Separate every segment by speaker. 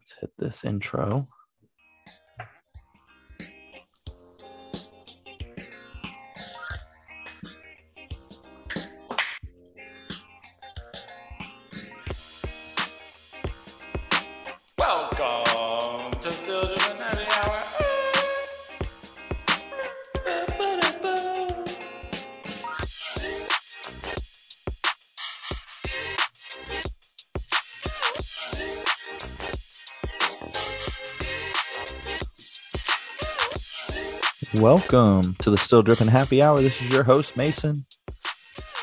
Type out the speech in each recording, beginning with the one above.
Speaker 1: Let's hit this intro.
Speaker 2: Welcome to
Speaker 1: the Still Dripping Happy Hour. This is your host, Mason.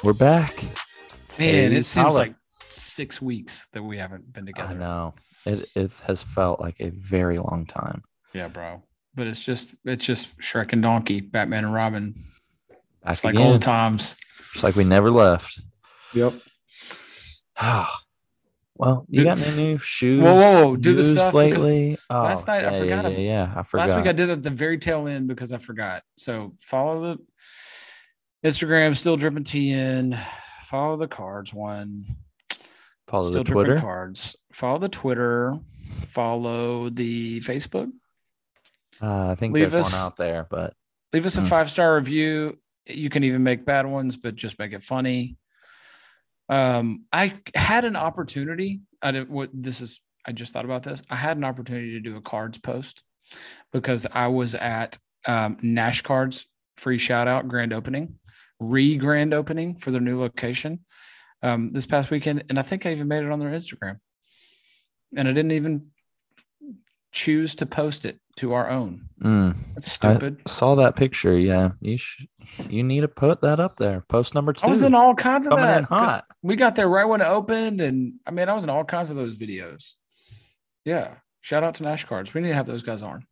Speaker 1: We're back.
Speaker 3: Man,
Speaker 1: Hey,
Speaker 3: it seems
Speaker 1: holla.
Speaker 3: like six weeks that we haven't been together.
Speaker 1: I know. It, it has felt like a very long time.
Speaker 3: Yeah, bro. But it's just it's just Shrek and Donkey, Batman and Robin.
Speaker 1: Back
Speaker 3: It's like old times.
Speaker 1: It's like we never left.
Speaker 3: Yep. Ah.
Speaker 1: Well, you got any new shoes?
Speaker 3: Whoa, whoa, whoa, do the stuff
Speaker 1: lately? Oh,
Speaker 3: last night I forgot
Speaker 1: Yeah, yeah, yeah, I forgot.
Speaker 3: Last week I did it at the very tail end because I forgot. So follow the Instagram, still dripping TN. Follow the cards one.
Speaker 1: Follow
Speaker 3: still
Speaker 1: the Twitter.
Speaker 3: cards. Follow the Twitter. Follow the Facebook.
Speaker 1: Uh, I think
Speaker 3: Leave
Speaker 1: there's
Speaker 3: us-
Speaker 1: one out there, but
Speaker 3: Leave us a
Speaker 1: Mm.
Speaker 3: five star review. You can even make bad ones, but just make it funny. Um, I had an opportunity. I didn't. What this is? I just thought about this. I had an opportunity to do a cards post because I was at um, Nash Cards free shout out grand opening, re grand opening for their new location um, this past weekend, and I think I even made it on their Instagram, and I didn't even choose to post it to our own.
Speaker 1: mm,
Speaker 3: That's
Speaker 1: I
Speaker 3: stupid.
Speaker 1: saw that picture. Yeah, you should. You need to put that up there. Post number two.
Speaker 3: I was in all kinds of
Speaker 1: coming
Speaker 3: that.
Speaker 1: hot.
Speaker 3: We got there right when it opened, and I mean, I was in all kinds of those videos. Yeah, shout out to Nash Cards. We need to have those guys on.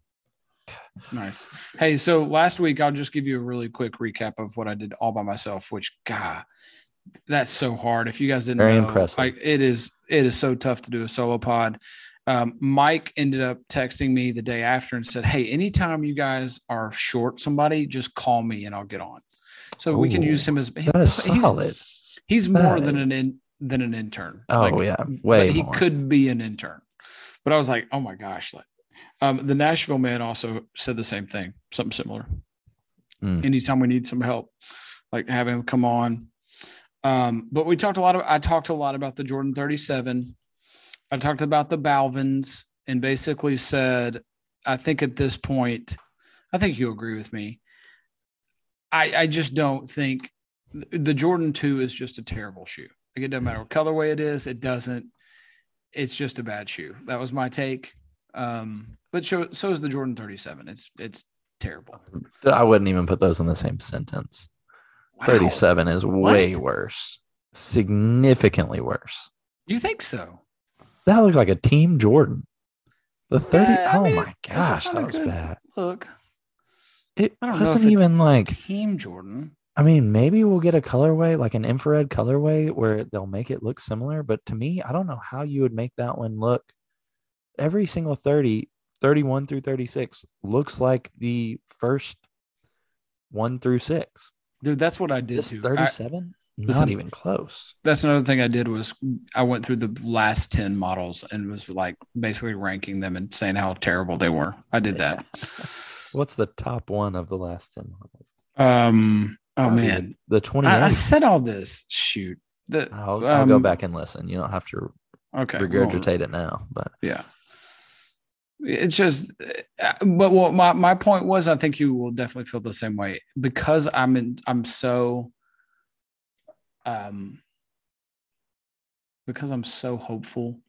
Speaker 3: Nice. Hey, so last week I'll just give you a really quick recap of what I did all by myself. Which, God, that's so hard. If you guys didn't
Speaker 1: Very
Speaker 3: know,
Speaker 1: impressive.
Speaker 3: like it is, it is so tough to do a solo pod. Um, Mike ended up texting me the day after and said, "Hey, anytime you guys are short somebody, just call me and I'll get on." So we can use him as
Speaker 1: That is
Speaker 3: he's-
Speaker 1: solid.
Speaker 3: He's more
Speaker 1: That
Speaker 3: than an in, than an intern.
Speaker 1: Oh
Speaker 3: Like,
Speaker 1: yeah, way
Speaker 3: he
Speaker 1: more.
Speaker 3: could be an intern. But I was like, oh my gosh. Like, um, the Nashville man also said the same thing, something similar.
Speaker 1: Mm.
Speaker 3: Anytime we need some help, like have him come on. Um, but we talked a lot of I talked a lot about the Jordan 37. I talked about the Balvins and basically said, I think at this point, I think you agree with me. I I just don't think the Jordan 2 is just a terrible shoe. Like it doesn't matter what colorway it is, it doesn't. It's just a bad shoe. That was my take. Um, but so, so is the Jordan 37. It's it's terrible.
Speaker 1: I wouldn't even put those in the same sentence.
Speaker 3: Wow.
Speaker 1: 37 is way
Speaker 3: What?
Speaker 1: worse, significantly worse.
Speaker 3: You think so?
Speaker 1: That looked like a team Jordan. The 30.
Speaker 3: Yeah,
Speaker 1: oh
Speaker 3: mean,
Speaker 1: my gosh, that was bad.
Speaker 3: Look.
Speaker 1: It wasn't even like
Speaker 3: team Jordan.
Speaker 1: I mean, maybe we'll get a colorway, like an infrared colorway, where they'll make it look similar. But to me, I don't know how you would make that one look. Every single 30, 31 through 36 looks like the first one through six.
Speaker 3: Dude, that's what I did.
Speaker 1: This 37?
Speaker 3: Listen, Not
Speaker 1: even close.
Speaker 3: That's another thing I did was I went through the last 10 models and was like basically ranking them and saying how terrible they were. I did yeah. that.
Speaker 1: What's the top one of the last 10 models?
Speaker 3: Um oh
Speaker 1: Probably
Speaker 3: man.
Speaker 1: The, 20
Speaker 3: I, I, said all this. Shoot. The,
Speaker 1: I'll, I'll
Speaker 3: um, go
Speaker 1: back and listen. You don't have to
Speaker 3: okay,
Speaker 1: regurgitate well, it now, but
Speaker 3: yeah. It's just, uh, but what my, my point was, I think you will definitely feel the same way because I'm in, I'm so um, because I'm so hopeful,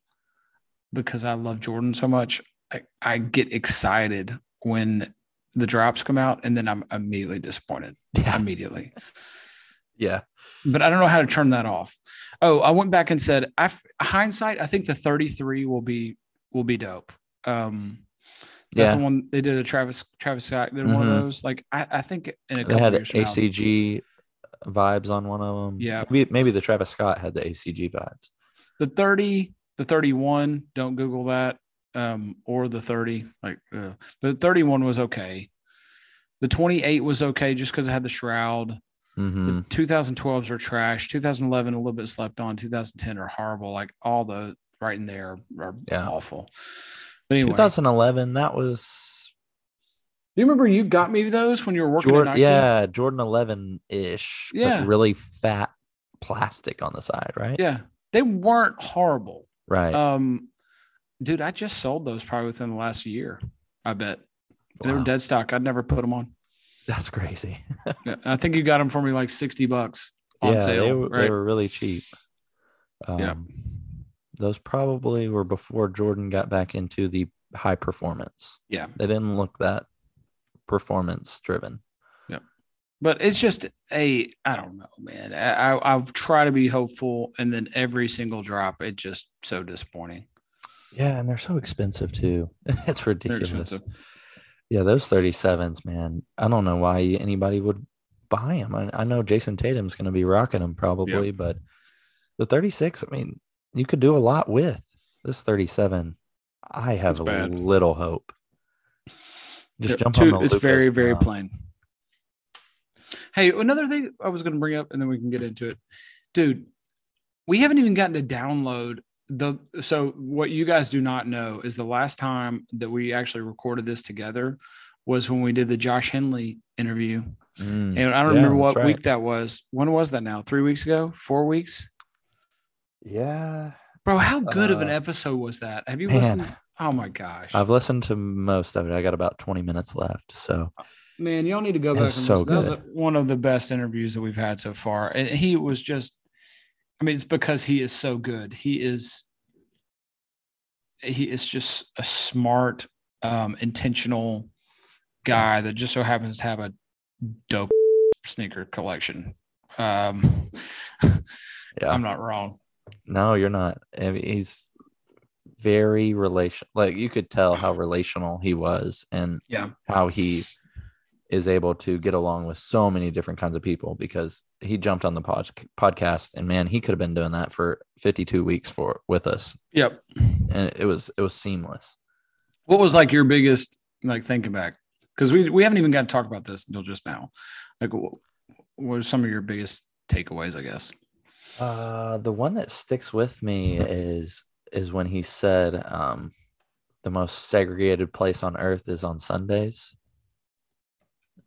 Speaker 3: because I love Jordan so much, I, I get excited when the drops come out and then I'm immediately disappointed.
Speaker 1: yeah,
Speaker 3: Immediately
Speaker 1: yeah.
Speaker 3: but I don't know how to turn that off. Oh, I went back and said, I hindsight, I think the 33 will be will be dope. Um, that's
Speaker 1: Yeah.
Speaker 3: the one they did a Travis Travis Scott did one
Speaker 1: Mhm.
Speaker 3: of those. Like I, I think in a
Speaker 1: They
Speaker 3: couple
Speaker 1: had
Speaker 3: years
Speaker 1: ACG vibes on one of them.
Speaker 3: Yeah.
Speaker 1: maybe, maybe the Travis Scott had the ACG vibes.
Speaker 3: the 30, the 31. Don't Google that. Um, or the 30. Like, uh, but the 31 was okay. The 28 was okay just because it had the shroud.
Speaker 1: hmm
Speaker 3: The 2012s are trash. 2011 a little bit slept on. 2010 are horrible. Like all the right in there are
Speaker 1: Yeah.
Speaker 3: awful. But anyway,
Speaker 1: 2011. That was
Speaker 3: do you remember you got me those when you were working at
Speaker 1: Jordan.
Speaker 3: Nike?
Speaker 1: Yeah, Jordan 11 ish.
Speaker 3: Yeah.
Speaker 1: really fat plastic on the side, right?
Speaker 3: Yeah. They weren't horrible.
Speaker 1: Right.
Speaker 3: Um, dude, I just sold those probably within the last year. I bet they were dead stock. I'd never put them on.
Speaker 1: That's crazy.
Speaker 3: Yeah, I think you got them for me like sixty bucks on
Speaker 1: yeah,
Speaker 3: sale.
Speaker 1: they were
Speaker 3: right?
Speaker 1: they were really cheap. Um,
Speaker 3: Yeah.
Speaker 1: Those probably were before Jordan got back into the high performance.
Speaker 3: Yeah.
Speaker 1: They didn't look that performance driven. Yeah.
Speaker 3: But it's just a I don't know, man. I, I try to be hopeful, and then every single drop, it just so disappointing.
Speaker 1: Yeah, and they're so expensive too. it's ridiculous. Yeah, those 37s, man. I don't know why anybody would buy them. I, I know Jayson Tatum's going to be rocking them probably, but the 36, I mean, you could do a lot with this 37. I have little hope. Just jump
Speaker 3: too-
Speaker 1: on the
Speaker 3: It's very
Speaker 1: Lucas
Speaker 3: very
Speaker 1: now.
Speaker 3: plain. Hey, another thing I was going to bring up, and then we can get into it, dude. We haven't even gotten to download the. So what you guys do not know is the last time that we actually recorded this together was when we did the Josh Henley interview,
Speaker 1: Mm,
Speaker 3: and I don't
Speaker 1: Yeah,
Speaker 3: remember what
Speaker 1: right.
Speaker 3: week that was. When was that? Now three weeks ago, four weeks,
Speaker 1: Yeah.
Speaker 3: bro. How good of an
Speaker 1: Uh,
Speaker 3: episode was that? Have you
Speaker 1: man.
Speaker 3: listened? Oh my gosh,
Speaker 1: I've listened to most of it. I got about 20 minutes left. So,
Speaker 3: Man, y'all need to go back and
Speaker 1: so
Speaker 3: listen. That was
Speaker 1: good.
Speaker 3: one of the best interviews that we've had so far. And he was just, I mean, it's because he is so good. He is, he is just a smart, um, intentional guy that just so happens to have a dope sneaker collection. Um,
Speaker 1: yeah.
Speaker 3: I'm not wrong.
Speaker 1: No, you're not. I mean, he's very relation. Like you could tell how relational he was, and
Speaker 3: Yeah.
Speaker 1: how he is able to get along with so many different kinds of people because he jumped on the pod- podcast, and man, he could have been doing that for 52 weeks for with us,
Speaker 3: Yep.
Speaker 1: and it was it was seamless.
Speaker 3: What was like your biggest, like thinking back? Because we, we haven't even got to talk about this until just now. Like, what, what are some of your biggest takeaways, I guess?
Speaker 1: Uh, the one that sticks with me is is when he said, um, "The most segregated place on earth is on Sundays."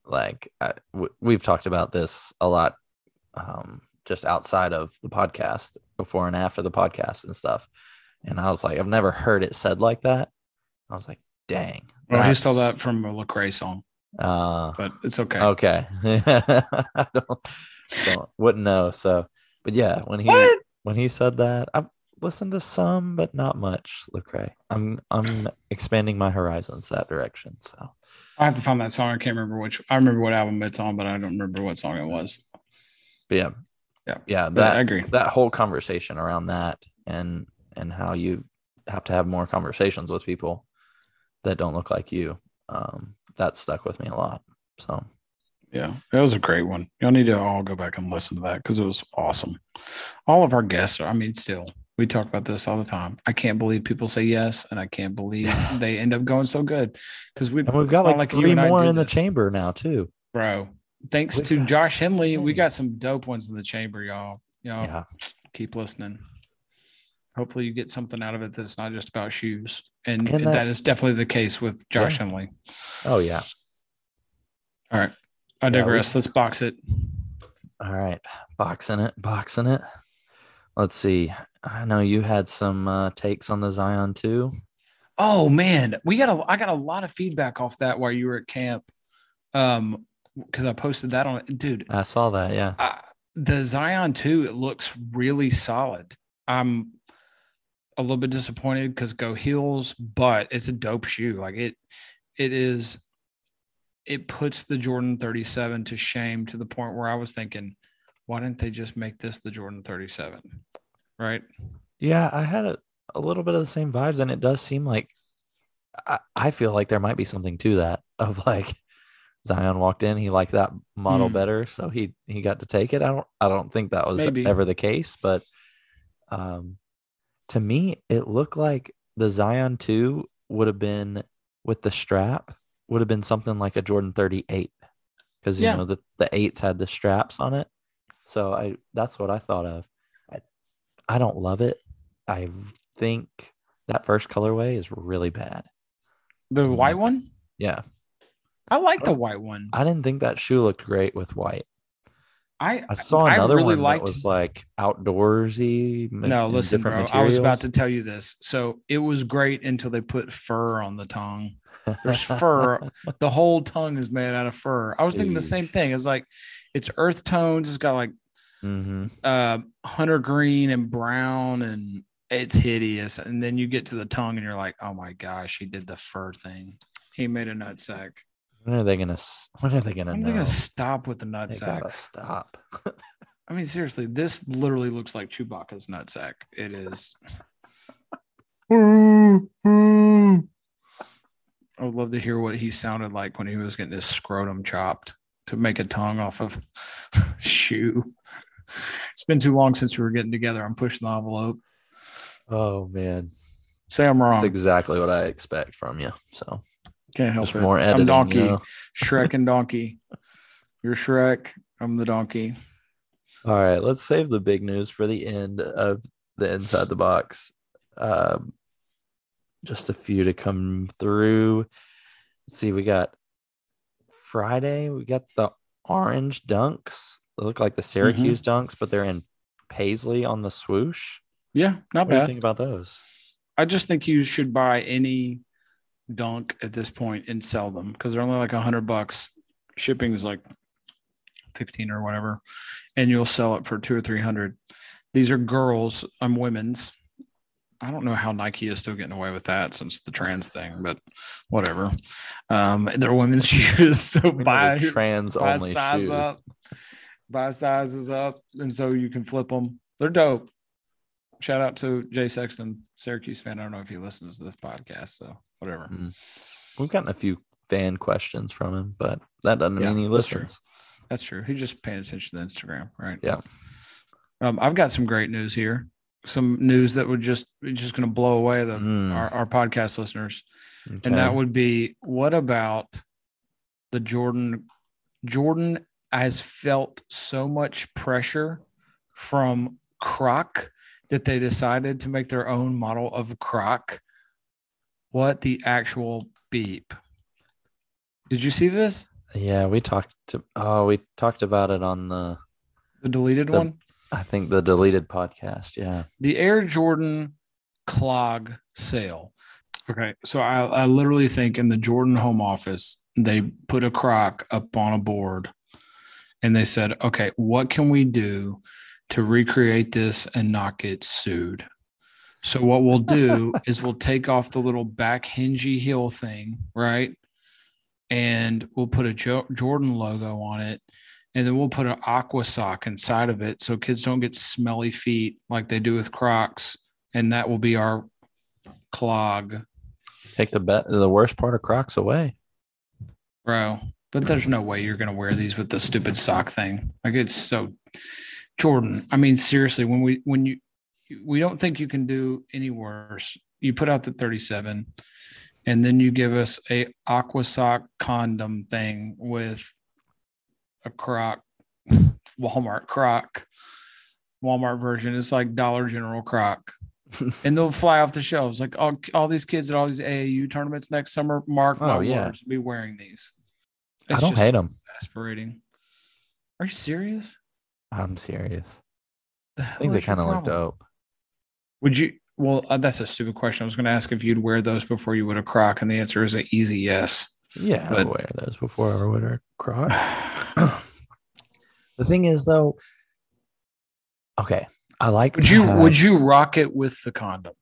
Speaker 1: Like I, w- we've talked about this a lot, um, just outside of the podcast, before and after the podcast and stuff. And I was like, I've never heard it said like that. I was like, dang.
Speaker 3: Well, he stole that from a Lecrae song,
Speaker 1: Uh,
Speaker 3: but it's okay.
Speaker 1: okay. I don't, don't wouldn't know. So, but yeah, when he
Speaker 3: What?
Speaker 1: when he said that, I've listened to some, but not much. Lecrae. I'm I'm expanding my horizons that direction. So
Speaker 3: I have to find that song. I can't remember which. I remember what album it's on, but I don't remember what song it was.
Speaker 1: but yeah,
Speaker 3: Yeah.
Speaker 1: yeah.
Speaker 3: But I
Speaker 1: That
Speaker 3: agree.
Speaker 1: that whole conversation around that and and how you have to have more conversations with people that don't look like you. Um, that stuck with me a lot. So
Speaker 3: Yeah, that was a great one. Y'all need to all go back and listen to that because it was awesome. All of our guests are, I mean, still, we talk about this all the time. I can't believe people say yes, and I can't believe they end up going so good because we
Speaker 1: we've got
Speaker 3: not
Speaker 1: like, three more in the
Speaker 3: this.
Speaker 1: chamber now too.
Speaker 3: bro. Thanks
Speaker 1: We've
Speaker 3: to Josh Henley, we got some dope ones in the chamber, y'all. Y'all
Speaker 1: Yeah.
Speaker 3: keep listening. Hopefully, you get something out of it that's not just about shoes, and,
Speaker 1: And
Speaker 3: that
Speaker 1: that-
Speaker 3: is definitely the case with Josh
Speaker 1: Yeah.
Speaker 3: Henley.
Speaker 1: Oh yeah.
Speaker 3: All right, I
Speaker 1: we-
Speaker 3: digress. Let's box it.
Speaker 1: All right, boxing it, boxing it. Let's see. I know you had some uh, takes on the Zion too.
Speaker 3: Oh man, we got a I got a lot of feedback off that while you were at camp. Um because I posted that on dude.
Speaker 1: I saw that. Yeah,
Speaker 3: I, the Zion 2 it looks really solid. I'm a little bit disappointed because go heels, but it's a dope shoe. Like it it is it puts the Jordan 37 to shame to the point where I was thinking, why didn't they just make this the Jordan 37? Right?
Speaker 1: yeah. I had a, a little bit of the same vibes, and it does seem like I, I feel like there might be something to that. Of like Zion walked in, he liked that model
Speaker 3: Hmm.
Speaker 1: better, so he he got to take it. I don't I don't think that was
Speaker 3: Maybe.
Speaker 1: ever the case, but um, to me, it looked like the Zion two would have been with the strap would have been something like a Jordan 38 because you
Speaker 3: Yeah.
Speaker 1: know the the eights had the straps on it. So I that's what I thought of. I I don't love it. I think that first colorway is really bad.
Speaker 3: The white one?
Speaker 1: Yeah.
Speaker 3: I like the white one.
Speaker 1: I didn't think that shoe looked great with white.
Speaker 3: I
Speaker 1: I saw another
Speaker 3: really
Speaker 1: one
Speaker 3: liked-
Speaker 1: that was like outdoorsy.
Speaker 3: No, listen, bro.
Speaker 1: different
Speaker 3: I was about to tell you this. So it was great until they put fur on the tongue. There's fur. The whole tongue is made out of fur. I was thinking the same thing. It's like it's earth tones. It's got like
Speaker 1: hmm
Speaker 3: uh hunter green and brown and it's hideous. And then you get to the tongue and you're like, oh my gosh, he did the fur thing. He made a nut sack.
Speaker 1: When are they gonna? When are they gonna
Speaker 3: I'm
Speaker 1: know?
Speaker 3: gonna stop with the nut
Speaker 1: They gotta stop.
Speaker 3: I mean, seriously, this literally looks like Chewbacca's nutsack. It is. I would love to hear what he sounded like when he was getting his scrotum chopped to make a tongue off of shoe. It's been too long since we were getting together. I'm pushing the envelope.
Speaker 1: Oh man,
Speaker 3: Say I'm wrong.
Speaker 1: that's exactly what I expect from you. So
Speaker 3: Can't help
Speaker 1: just
Speaker 3: it.
Speaker 1: more editing.
Speaker 3: I'm donkey.
Speaker 1: you know?
Speaker 3: Shrek and donkey. You're Shrek. I'm the donkey.
Speaker 1: All right, let's save the big news for the end of the inside the box. Um, just a few to come through. Let's see, we got Friday. We got the orange dunks. They look like the
Speaker 3: Mm-hmm.
Speaker 1: Syracuse dunks, but they're in paisley on the swoosh.
Speaker 3: Yeah, not
Speaker 1: What do
Speaker 3: bad.
Speaker 1: think about those?
Speaker 3: I just think you should buy any dunk at this point and sell them because they're only like a hundred bucks. Shipping is like 15 or whatever, and you'll sell it for two or three hundred. These are girls, I'm women's. I don't know how Nike is still getting away with that since the trans thing, but whatever. Um, they're women's shoes, so buy
Speaker 1: trans
Speaker 3: buy
Speaker 1: only shoes.
Speaker 3: up, buy sizes up, and so you can flip them. They're dope. Shout out to Jay Sexton, Syracuse fan. I don't know if he listens to this podcast, so whatever.
Speaker 1: Mm. We've gotten a few fan questions from him, but that doesn't
Speaker 3: Yeah,
Speaker 1: mean he
Speaker 3: that's true.
Speaker 1: listens.
Speaker 3: That's true. He's just paying attention to Instagram, right?
Speaker 1: Yeah.
Speaker 3: Um, I've got some great news here. Some news that would just just going to blow away the
Speaker 1: Mm.
Speaker 3: our, our podcast listeners,
Speaker 1: Okay.
Speaker 3: and that would be what about the Jordan? Jordan has felt so much pressure from Croc that they decided to make their own model of Croc. What the actual beep? Did you see this?
Speaker 1: yeah, we talked to oh, we talked about it on the
Speaker 3: The deleted
Speaker 1: The-
Speaker 3: one?
Speaker 1: I think the deleted podcast. Yeah.
Speaker 3: the Air Jordan clog sale. Okay, so I, I literally think in the Jordan home office, they put a croc up on a board and they said, okay, what can we do to recreate this and not get sued? So, what we'll do is we'll take off the little back hingy heel thing, right? And we'll put a jo- Jordan logo on it and then we'll put an aqua sock inside of it so kids don't get smelly feet like they do with Crocs, and that will be our clog,
Speaker 1: Take the bet the worst part of Crocs away.
Speaker 3: bro. But there's no way you're gonna wear these with the stupid sock thing. Like it's so Jordan. I mean, seriously, when we when you we don't think you can do any worse. You put out the 37, and then you give us a aqua sock condom thing with a croc Walmart croc Walmart version. It's like Dollar General croc. and they'll fly off the shelves. Like all, all these kids at all these AAU tournaments next summer, Mark, oh, my
Speaker 1: Oh, yeah.
Speaker 3: words, be wearing these.
Speaker 1: I don't hate them.
Speaker 3: Exasperating. Are you serious?
Speaker 1: I'm serious.
Speaker 3: The
Speaker 1: I think they kind of look dope.
Speaker 3: Would you? Well, uh, that's a stupid question. I was going to ask if you'd wear those before you would a croc, and the answer is an easy yes.
Speaker 1: Yeah, I would wear those before I would a Croc. the thing is, though, okay, I like.
Speaker 3: would you?
Speaker 1: have-
Speaker 3: Would you rock it with the condom?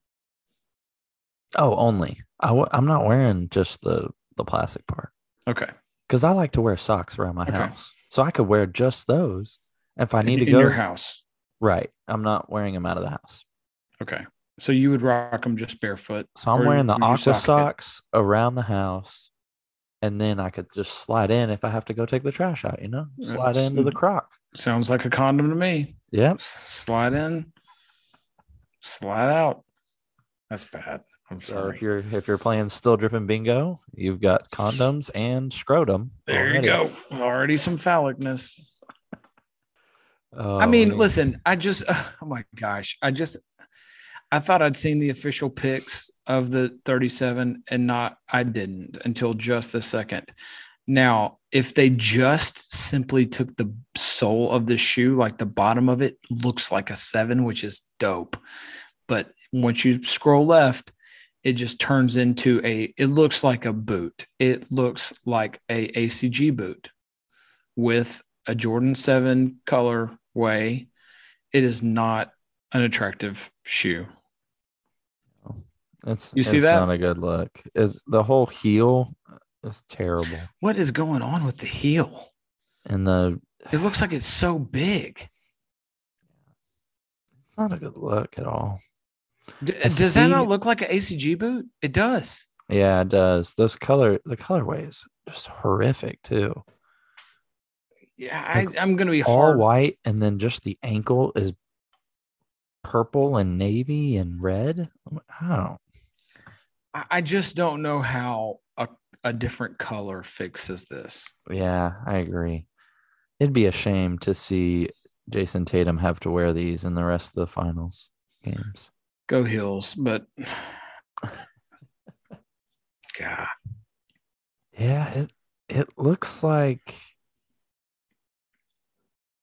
Speaker 1: Oh, only. I w- I'm not wearing just the the plastic part
Speaker 3: Okay.
Speaker 1: Because I like to wear socks around my
Speaker 3: Okay.
Speaker 1: house, so I could wear just those. If I need
Speaker 3: in,
Speaker 1: to go,
Speaker 3: in your house.
Speaker 1: right, I'm not wearing them out of the house.
Speaker 3: Okay. So you would rock them just barefoot.
Speaker 1: So I'm wearing the aqua
Speaker 3: sock it?
Speaker 1: socks around the house, and then I could just slide in if I have to go take the trash out. You know, slide
Speaker 3: That's-
Speaker 1: into the crock.
Speaker 3: Sounds like a condom to me.
Speaker 1: Yep.
Speaker 3: Slide in, slide out. That's bad. I'm
Speaker 1: So
Speaker 3: sorry.
Speaker 1: if you're if you're playing still dripping bingo, you've got condoms and scrotum.
Speaker 3: There
Speaker 1: already.
Speaker 3: you go. Already some phallicness.
Speaker 1: Oh,
Speaker 3: I mean,
Speaker 1: man.
Speaker 3: listen, I just, oh my gosh, I just, I thought I'd seen the official pics of the 37 and not I didn't until just the second. Now, if they just simply took the sole of the shoe, like the bottom of it looks like a seven, which is dope. But once you scroll left, it just turns into a it looks like a boot. It looks like a ACG boot with a Jordan 7 color way. It is not an attractive shoe.
Speaker 1: that's
Speaker 3: You see
Speaker 1: it's
Speaker 3: that?
Speaker 1: not a good look. It, the whole heel is terrible,
Speaker 3: What is going on with the heel?
Speaker 1: and the
Speaker 3: It looks like it's so big.
Speaker 1: it's not a good look at all.
Speaker 3: D- does that not look like an ACG boot? It does.
Speaker 1: Yeah, it does. Those color, the colorway is just horrific too.
Speaker 3: Yeah, I,
Speaker 1: Like,
Speaker 3: I'm gonna be
Speaker 1: All
Speaker 3: hard.
Speaker 1: white, and then just the ankle is purple and navy and red. Oh,
Speaker 3: I I just don't know how a, a different color fixes this.
Speaker 1: yeah, I agree. It'd be a shame to see Jayson Tatum have to wear these in the rest of the finals games.
Speaker 3: Go Heels, but God,
Speaker 1: Yeah, it it looks like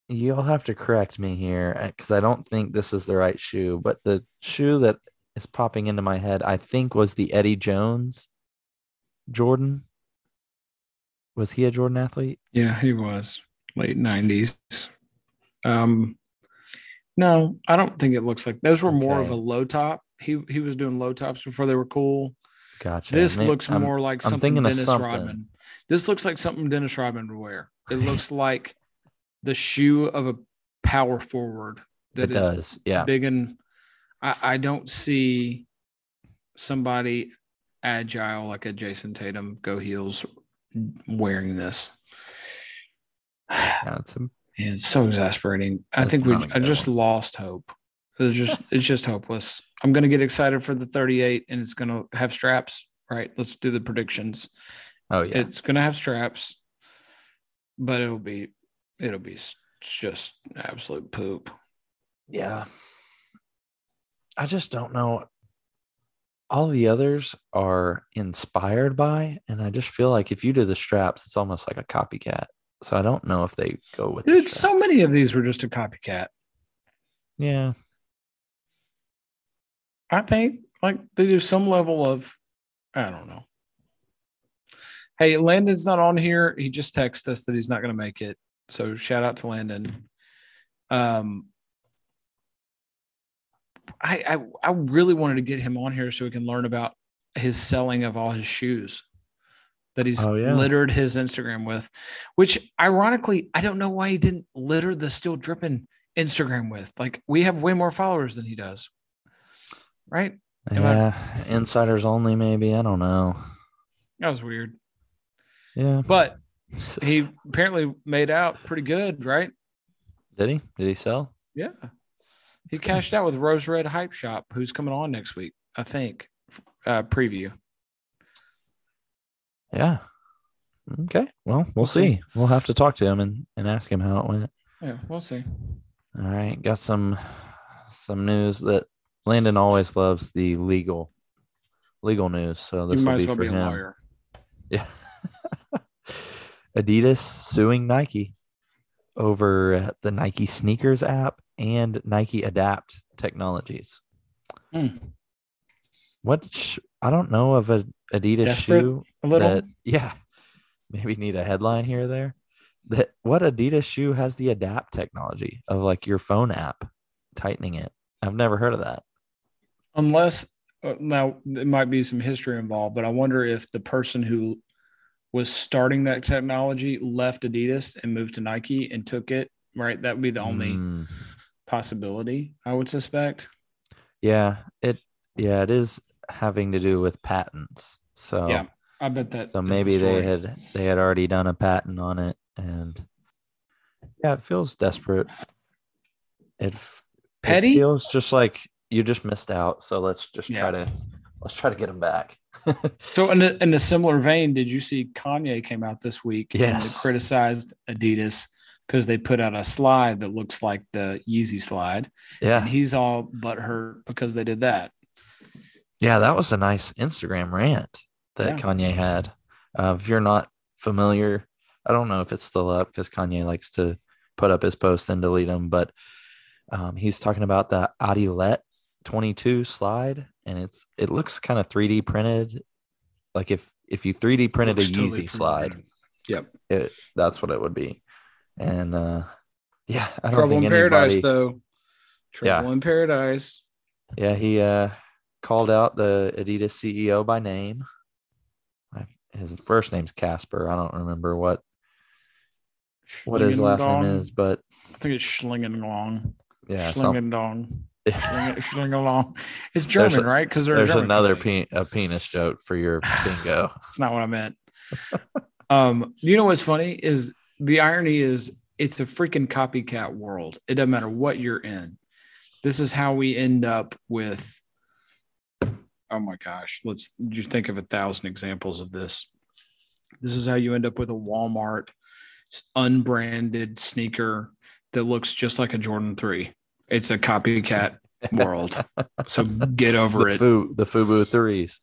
Speaker 1: you'll have to correct me here because I don't think this is the right shoe, but the shoe that is popping into my head, I think was the Eddie Jones Jordan. Was he a Jordan athlete?
Speaker 3: yeah, he was late '90s. Um, no, I don't think it looks like those were more of a low top. He he was doing low tops before they were cool.
Speaker 1: Gotcha.
Speaker 3: This looks
Speaker 1: I'm-
Speaker 3: more like
Speaker 1: I'm
Speaker 3: something Dennis
Speaker 1: something.
Speaker 3: Rodman. This looks like something Dennis Rodman would wear. It looks like the shoe of a power forward
Speaker 1: It
Speaker 3: that is
Speaker 1: does. Yeah.
Speaker 3: big and I, I don't see somebody agile like a Jayson Tatum go heels wearing this.
Speaker 1: it's a,
Speaker 3: Man, it's so exasperating. I think we I just
Speaker 1: one.
Speaker 3: lost hope. It's just it's just hopeless. I'm gonna get excited for the 38 and it's gonna have straps. Right. Let's do the predictions.
Speaker 1: oh yeah.
Speaker 3: It's gonna have straps, but it'll be it'll be just absolute poop.
Speaker 1: Yeah. I just don't know. All the others are inspired by, and I just feel like if you do the straps, it's almost like a copycat. So I don't know if they go with
Speaker 3: Dude, so many of these were just a copycat.
Speaker 1: Yeah.
Speaker 3: I think like they do some level of I don't know. Hey, Landon's not on here. He just texted us that he's not going to make it. So shout out to Landon. Um, I, I I really wanted to get him on here so we can learn about his selling of all his shoes that he's
Speaker 1: Oh, yeah.
Speaker 3: littered his Instagram with, which ironically I don't know why he didn't litter the still dripping Instagram with. Like we have way more followers than he does, right? Am I-
Speaker 1: Yeah. Insiders only, maybe. I don't know.
Speaker 3: That was weird,
Speaker 1: Yeah.
Speaker 3: but he apparently made out pretty good, right?
Speaker 1: did he? Did he sell?
Speaker 3: Yeah, he
Speaker 1: That's good.
Speaker 3: cashed out with Rose Red Hype Shop, who's coming on next week, I think. Uh, preview.
Speaker 1: Yeah. Okay. Well, we'll,
Speaker 3: We'll see.
Speaker 1: see. We'll have to talk to him and, and ask him how it went.
Speaker 3: Yeah, we'll see.
Speaker 1: All right, got some some news that Landon always loves the legal legal news. So this will be
Speaker 3: well
Speaker 1: for
Speaker 3: be a
Speaker 1: him.
Speaker 3: lawyer.
Speaker 1: Yeah. Adidas suing Nike over the Nike sneakers app and Nike Adapt technologies.
Speaker 3: Hmm.
Speaker 1: What sh- I don't know of a Adidas
Speaker 3: Desperate
Speaker 1: shoe
Speaker 3: A little.
Speaker 1: that yeah, maybe need a headline here or there. That what Adidas shoe has the adapt technology of like your phone app tightening it. I've never heard of that.
Speaker 3: Unless uh, now there might be some history involved, but I wonder if the person who was starting that technology left Adidas and moved to Nike and took it. Right, that would be the only
Speaker 1: Mm,
Speaker 3: possibility I would suspect.
Speaker 1: yeah, it yeah, it is having to do with patents. So
Speaker 3: Yeah, I bet that.
Speaker 1: so
Speaker 3: is the
Speaker 1: maybe they had they had already done a patent on it and yeah, it feels desperate. It, f- it
Speaker 3: Petty?
Speaker 1: feels just like you just missed out. So let's just
Speaker 3: Yeah.
Speaker 1: try to let's try to get them back.
Speaker 3: So in a, in a similar vein, did you see Kanye came out this week
Speaker 1: Yes.
Speaker 3: and criticized Adidas because they put out a slide that looks like the Yeezy slide, and
Speaker 1: Yeah.
Speaker 3: he's all but hurt because they did that.
Speaker 1: Yeah, that was a nice Instagram rant that
Speaker 3: Yeah.
Speaker 1: Kanye had. Uh, if you're not familiar, I don't know if it's still up because Kanye likes to put up his posts and delete them, but um, he's talking about the Adilette 22 slide, and it's it looks kind of 3D printed. Like if if you 3D printed a
Speaker 3: totally
Speaker 1: Yeezy slide,
Speaker 3: printed. Yep.
Speaker 1: it, that's what it would be. And uh, yeah, I don't
Speaker 3: Trouble
Speaker 1: think
Speaker 3: in
Speaker 1: anybody.
Speaker 3: paradise, though.
Speaker 1: Yeah.
Speaker 3: Trouble in paradise.
Speaker 1: Yeah, he uh, called out the Adidas CEO by name. His first name's Kasper. I don't remember what what his last name is, but
Speaker 3: I think it's Schlingenlong.
Speaker 1: yeah,
Speaker 3: Schlingendong. Schling- Schlingelong. It's German,
Speaker 1: a-
Speaker 3: right? Because
Speaker 1: there's
Speaker 3: German
Speaker 1: another pe- a penis joke for your bingo.
Speaker 3: That's not what I meant. um, you know what's funny is the irony is it's a freaking copycat world. It doesn't matter what you're in. This is how we end up with. Oh my gosh! Let's just think of a thousand examples of this. This is how you end up with a Walmart unbranded sneaker that looks just like a Jordan Three. It's a copycat world. So get over
Speaker 1: the
Speaker 3: it.
Speaker 1: Fu, the Fubu threes,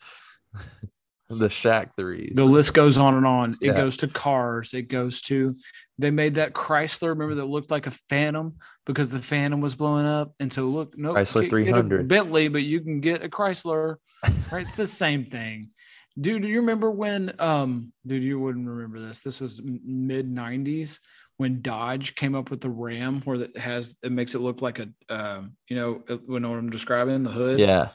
Speaker 1: the Shaq threes.
Speaker 3: the list goes on and on. It
Speaker 1: Yeah.
Speaker 3: goes to cars. It goes to they made that Chrysler. Remember that looked like a Phantom because the Phantom was blowing up. And so look, no
Speaker 1: Chrysler
Speaker 3: get
Speaker 1: 300.
Speaker 3: Bentley, but you can get a Chrysler. Right? It's the same thing. Dude, do you remember when um dude you wouldn't remember this. This was mid 90s when Dodge came up with the Ram where it has it makes it look like a um you know, uh, you know what I'm describing, the hood.
Speaker 1: yeah,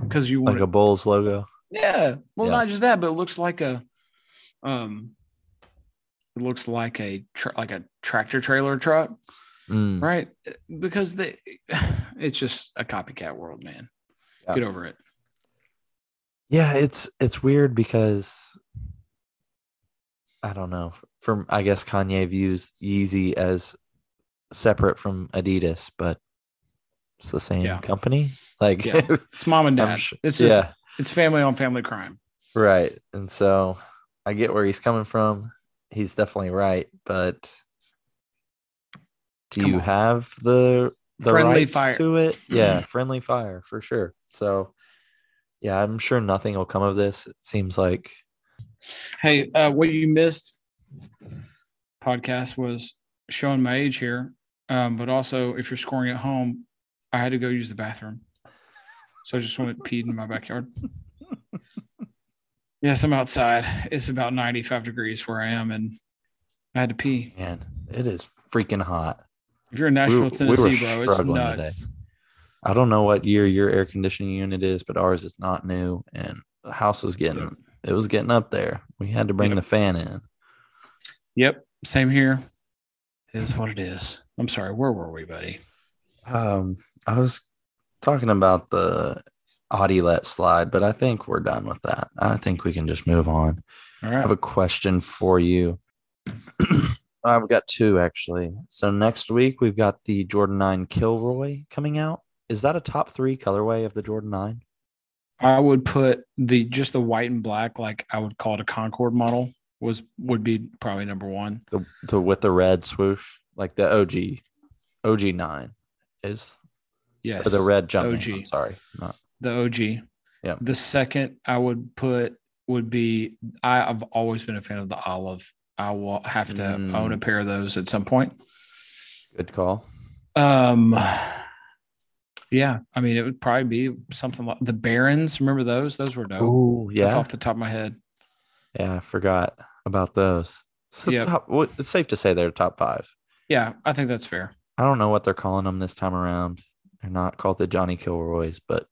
Speaker 3: Because you
Speaker 1: like a Bulls logo.
Speaker 3: yeah. Well,
Speaker 1: Yeah.
Speaker 3: not just that, but it looks like a um it looks like a tra- like a tractor trailer truck,
Speaker 1: Mm,
Speaker 3: right? Because they it's just a copycat world, man.
Speaker 1: Yeah.
Speaker 3: Get over it.
Speaker 1: Yeah, it's it's weird because I don't know. From I guess Kanye views Yeezy as separate from Adidas, but it's the same
Speaker 3: Yeah.
Speaker 1: company. Like,
Speaker 3: Yeah. It's mom and dad.
Speaker 1: su-
Speaker 3: It's just
Speaker 1: yeah,
Speaker 3: it's family on family crime.
Speaker 1: right. And so I get where he's coming from. He's definitely right, but do
Speaker 3: Come
Speaker 1: you
Speaker 3: on.
Speaker 1: have the the
Speaker 3: Friendly fire.
Speaker 1: to it? Mm-hmm. Yeah, friendly fire for sure. So yeah, I'm sure nothing will come of this. It seems like
Speaker 3: Hey, uh, what you missed podcast was showing my age here. Um, but also if you're scoring at home, I had to go use the bathroom. So I just went peed in my backyard. yes, I'm outside. It's about 95 degrees where I am, and I had to pee.
Speaker 1: man, it is freaking hot.
Speaker 3: If you're in Nashville,
Speaker 1: we
Speaker 3: Tennessee, bro, it's nuts.
Speaker 1: I don't know what year your air conditioning unit is, but ours is not new, and the house was getting it was getting up there. We had to bring
Speaker 3: Yep.
Speaker 1: the fan in.
Speaker 3: Yep, same here. It is what it is. I'm sorry. Where were we, buddy?
Speaker 1: Um, I was talking about the Adilette slide, but I think we're done with that. I think we can just move on.
Speaker 3: All
Speaker 1: I have a question for you. I've got two actually. So next week we've got the Jordan 9 Kilroy coming out. Is that a top three colorway of the Jordan 9?
Speaker 3: I would put the just the white and black, like I would call it a Concord model, was would be probably number one.
Speaker 1: The, the with the red swoosh, like the OG, OG 9 is
Speaker 3: Yes.
Speaker 1: the red jump.
Speaker 3: OG.
Speaker 1: I'm sorry. Not,
Speaker 3: the OG.
Speaker 1: Yeah.
Speaker 3: The second I would put would be I, I've always been a fan of the olive. I will have to
Speaker 1: Mm.
Speaker 3: own a pair of those at some point.
Speaker 1: good call.
Speaker 3: Um yeah, I mean it would probably be something like the Barons. Remember those? Those were dope.
Speaker 1: Oh,
Speaker 3: That's
Speaker 1: yeah.
Speaker 3: off the top of my head.
Speaker 1: Yeah, I forgot about those. So
Speaker 3: Yep.
Speaker 1: top, it's safe to say they're top five.
Speaker 3: Yeah, I think that's fair.
Speaker 1: I don't know what they're calling them this time around. They're not called the Johnny Kilroys, but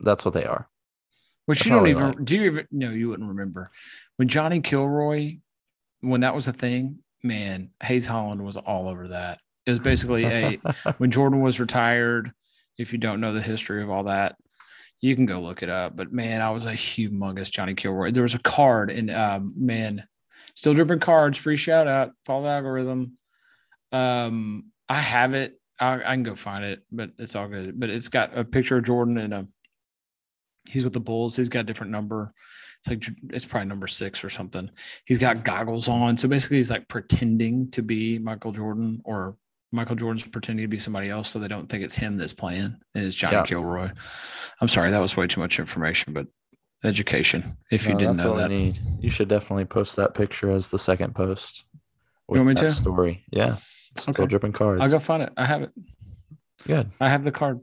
Speaker 1: that's what they are.
Speaker 3: Which you don't even
Speaker 1: like.
Speaker 3: do you even no, you wouldn't remember. When Johnny Kilroy, when that was a thing, man, Hayes Holland was all over that. It was basically a when Jordan was retired. If you don't know the history of all that, you can go look it up. But man, I was a humongous Johnny Kilroy. There was a card, and um, man, still dripping cards. Free shout out. Follow the algorithm. Um, I have it. I, I can go find it, but it's all good. But it's got a picture of Jordan and a. He's with the Bulls. He's got a different number. It's like it's probably number six or something. He's got goggles on, so basically he's like pretending to be Michael Jordan, or Michael Jordan's pretending to be somebody else, so they don't think it's him that's playing, and it's Johnny
Speaker 1: Yeah.
Speaker 3: Kilroy. I'm sorry, that was way too much information, but education. If you
Speaker 1: No,
Speaker 3: didn't
Speaker 1: that's
Speaker 3: know that,
Speaker 1: need. You should definitely post that picture as the second post.
Speaker 3: You want me
Speaker 1: that
Speaker 3: to?
Speaker 1: Story. Yeah. Still
Speaker 3: Okay.
Speaker 1: dripping cards.
Speaker 3: I'll go find it. I have it.
Speaker 1: Good.
Speaker 3: I have the card.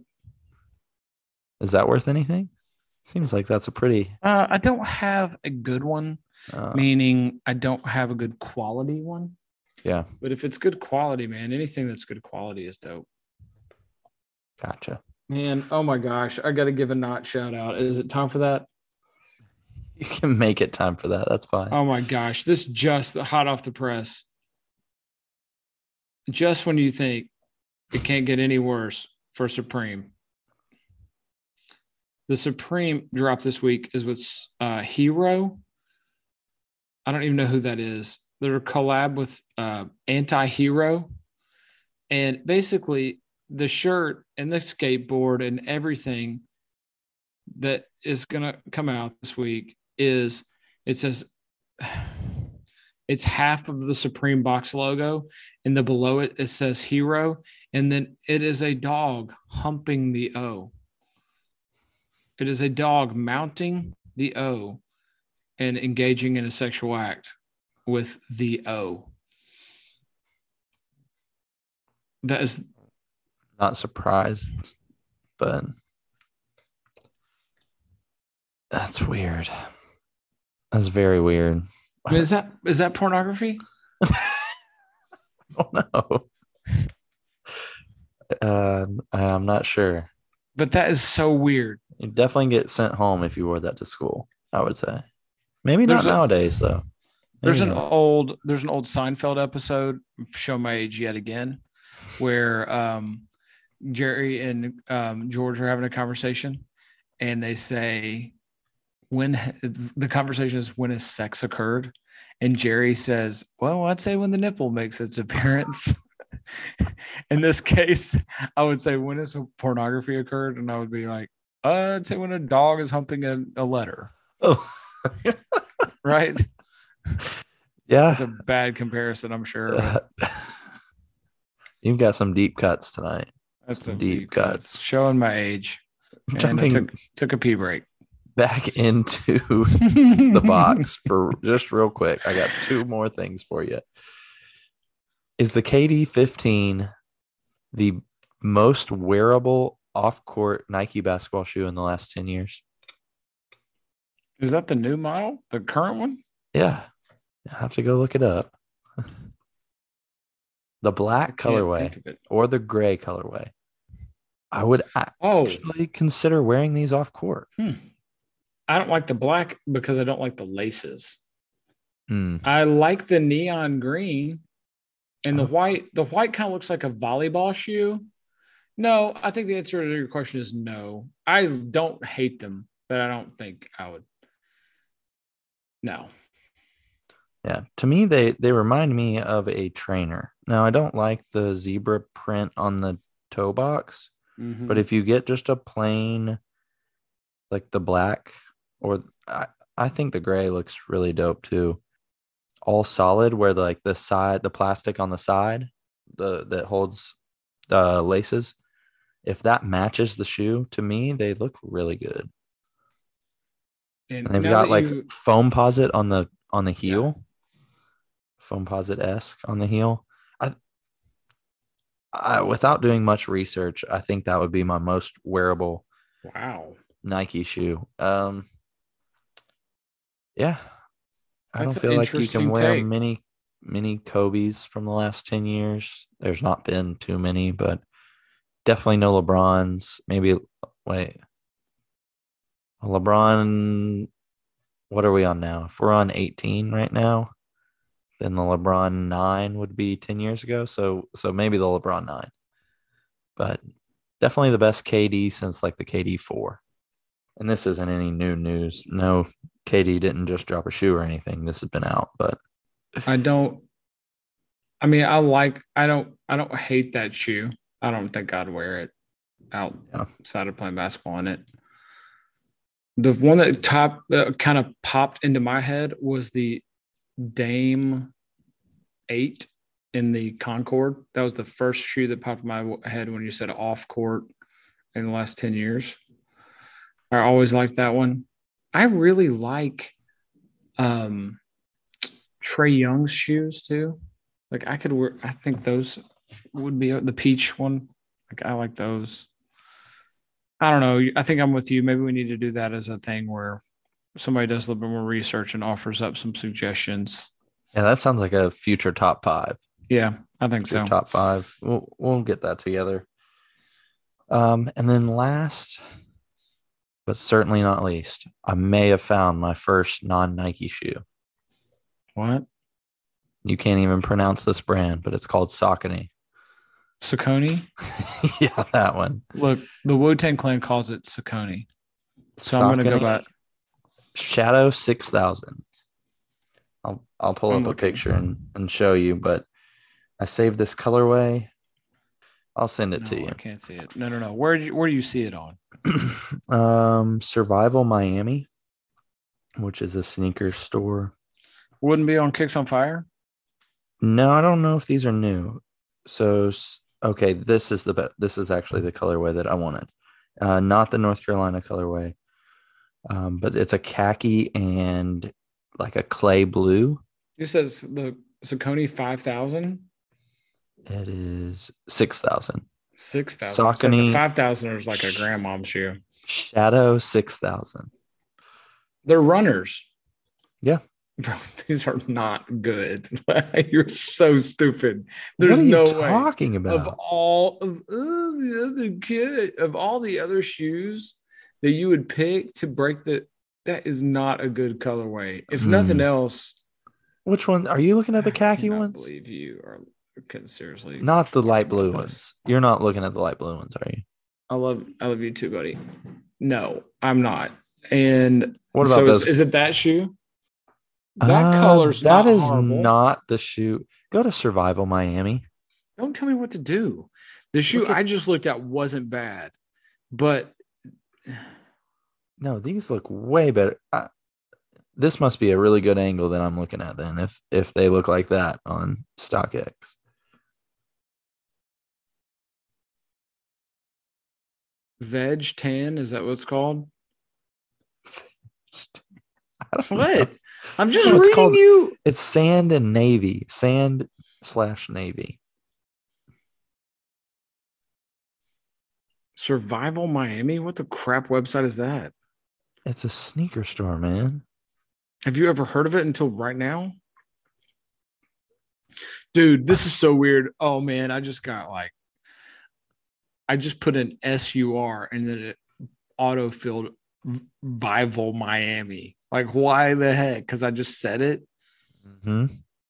Speaker 1: Is that worth anything? Seems like that's a pretty.
Speaker 3: Uh, I don't have a good one,
Speaker 1: Uh,
Speaker 3: meaning I don't have a good quality one.
Speaker 1: Yeah.
Speaker 3: But if it's good quality, man, anything that's good quality is dope.
Speaker 1: Gotcha.
Speaker 3: Man, oh my gosh, I got to give a not shout out. Is it time for that?
Speaker 1: You can make it time for that. That's fine.
Speaker 3: Oh my gosh, this just hot off the press. Just when you think it can't get any worse for Supreme, the Supreme drop this week is with uh, Hero. I don't even know who that is. They're a collab with uh, Anti Hero. And basically, the shirt and the skateboard and everything that is going to come out this week is it says it's half of the Supreme box logo, and the below it it says hero, and then it is a dog humping the O. It is a dog mounting the O and engaging in a sexual act with the O. That is
Speaker 1: Not surprised, but that's weird. That's very weird.
Speaker 3: Is that is that pornography?
Speaker 1: Oh no. Uh, I'm not sure.
Speaker 3: But that is so weird.
Speaker 1: You definitely get sent home if you wore that to school. I would say. Maybe
Speaker 3: There's
Speaker 1: not
Speaker 3: a-
Speaker 1: nowadays though.
Speaker 3: There's an old there's an old Seinfeld episode, show my age yet again, where um Jerry and um George are having a conversation and they say when the conversation is when has sex occurred and Jerry says, "Well, I'd say when the nipple makes its appearance." In this case, I would say when has pornography occurred and I would be like, uh, "I'd say when a dog is humping a, a letter."
Speaker 1: Oh.
Speaker 3: Right?
Speaker 1: yeah.
Speaker 3: It's a bad comparison, I'm sure.
Speaker 1: You've got some deep cuts tonight.
Speaker 3: That's
Speaker 1: Some
Speaker 3: some
Speaker 1: deep
Speaker 3: deep
Speaker 1: cuts.
Speaker 3: cuts. Showing my age. I
Speaker 1: Jumping
Speaker 3: took, took a pee break.
Speaker 1: back into the
Speaker 3: the
Speaker 1: box for just real quick. I got two more things for you. Is the KD 15 the most wearable off court Nike basketball shoe in the last 10 years?
Speaker 3: Is that the new model? The current one?
Speaker 1: Yeah. I have to go look it up. the black colorway
Speaker 3: think of it.
Speaker 1: or the gray colorway. I would
Speaker 3: Oh,
Speaker 1: actually consider wearing these off court.
Speaker 3: I don't like the black because I don't like the laces.
Speaker 1: Hmm.
Speaker 3: I like the neon green and the
Speaker 1: Oh.
Speaker 3: white. The white kind of looks like a volleyball shoe. No, I think the answer to your question is no. I don't hate them, but I don't think I would. No.
Speaker 1: Yeah, to me they they remind me of a trainer. Now I don't like the zebra print on the toe box,
Speaker 3: Mhm.
Speaker 1: but if you get just a plain like the black or I, I think the gray looks really dope too. All solid where the, like the side the plastic on the side the that holds the laces if that matches the shoe to me they look really good.
Speaker 3: and
Speaker 1: And they've got like
Speaker 3: you-
Speaker 1: Foamposite on the on the heel. Foam posit esque on the heel. I, I without doing much research, I think that would be my most wearable
Speaker 3: wow.
Speaker 1: Nike shoe. Um yeah. I
Speaker 3: That's
Speaker 1: don't feel like you can wear
Speaker 3: take.
Speaker 1: many many Kobe's from the last 10 years. There's not been too many, but definitely no LeBrons. Maybe wait. LeBron what are we on now? If we're on 18 right now, then the LeBron 9 would be 10 years ago. So so maybe the LeBron 9. But definitely the best KD since like the KD 4. And this isn't any new news. No, KD didn't just drop a shoe or anything. This has been out, but
Speaker 3: I don't. I mean, I like. I don't. I don't hate that shoe. I don't think I'd wear it
Speaker 1: Yeah.
Speaker 3: outside of playing basketball in it. The one that top uh, kind of popped into my head was the Dame Eight in the Concord. That was the first shoe that popped in my head when you said off court in the last ten years. I always liked that one. I really like um Trae Young's shoes too. Like I could wear. I think those would be the peach one. Like I like those. I don't know. I think I'm with you. Maybe we need to do that as a thing where somebody does a little bit more research and offers up some suggestions.
Speaker 1: Yeah, that sounds like a future top five.
Speaker 3: Yeah, I think so.
Speaker 1: Top five. We'll, we'll get that together. Um, and then last, but certainly not least, I may have found my first non Nike shoe.
Speaker 3: What?
Speaker 1: You can't even pronounce this brand, but it's called Saucony.
Speaker 3: Saucony?
Speaker 1: yeah, that one.
Speaker 3: Look, the Wu Tang Clan calls it Saucony. So I'm going to go
Speaker 1: Saucony Shadow 6000. I'll, I'll pull
Speaker 3: I'm
Speaker 1: up a picture and, and show you, but I saved this colorway. I'll send it to you.
Speaker 3: I can't see it. No, no, no. Where do you, where do you see it on?
Speaker 1: um, Survival Miami, which is a sneaker store.
Speaker 3: Wouldn't be on Kicks on Fire.
Speaker 1: No, I don't know if these are new. So okay, this is the be- this is actually the colorway that I wanted. Uh, not the North Carolina colorway, um, but it's a khaki and like a clay blue.
Speaker 3: It says the Saucony 5000,
Speaker 1: It is six thousand.
Speaker 3: 6000.
Speaker 1: Saucony-
Speaker 3: 5000 is like a grandmom shoe.
Speaker 1: Shadow six thousand.
Speaker 3: They're runners.
Speaker 1: Yeah.
Speaker 3: Bro, these are not good. You're so stupid. There's
Speaker 1: you
Speaker 3: no way.
Speaker 1: talking
Speaker 3: Of
Speaker 1: about?
Speaker 3: all of uh, the other kid of all the other shoes that you would pick to break the that is not a good colorway. If nothing
Speaker 1: Hmm.
Speaker 3: else,
Speaker 1: Which one are you looking at? The khaki
Speaker 3: cannot
Speaker 1: ones?
Speaker 3: believe you are seriously
Speaker 1: Not the light blue
Speaker 3: this.
Speaker 1: ones. You're not looking at the light blue ones, are you?
Speaker 3: I love I love you too, buddy. No, I'm not. And
Speaker 1: What about
Speaker 3: so
Speaker 1: those?
Speaker 3: is, is it that shoe? That
Speaker 1: Uh,
Speaker 3: color's
Speaker 1: that
Speaker 3: not
Speaker 1: is
Speaker 3: horrible.
Speaker 1: not the shoe. Go to Survival Miami.
Speaker 3: Don't tell me what to do. The shoe
Speaker 1: at-
Speaker 3: I just looked at wasn't bad, but
Speaker 1: No, these look way better. I, this must be a really good angle that I'm looking at then. If if they look like that on StockX,
Speaker 3: veg tan is that what it's called?
Speaker 1: I don't know.
Speaker 3: What? I'm just
Speaker 1: No,
Speaker 3: reading
Speaker 1: called-
Speaker 3: you.
Speaker 1: It's sand and navy. Sand slash navy.
Speaker 3: Survival Miami. What the crap website is that?
Speaker 1: It's a sneaker store, man.
Speaker 3: Have you ever heard of it until right now? Dude, this is so weird. Oh man, I just got like I just put an SUR and then it auto filled Vival Miami. Like why the heck? Because I just said it.
Speaker 1: hmm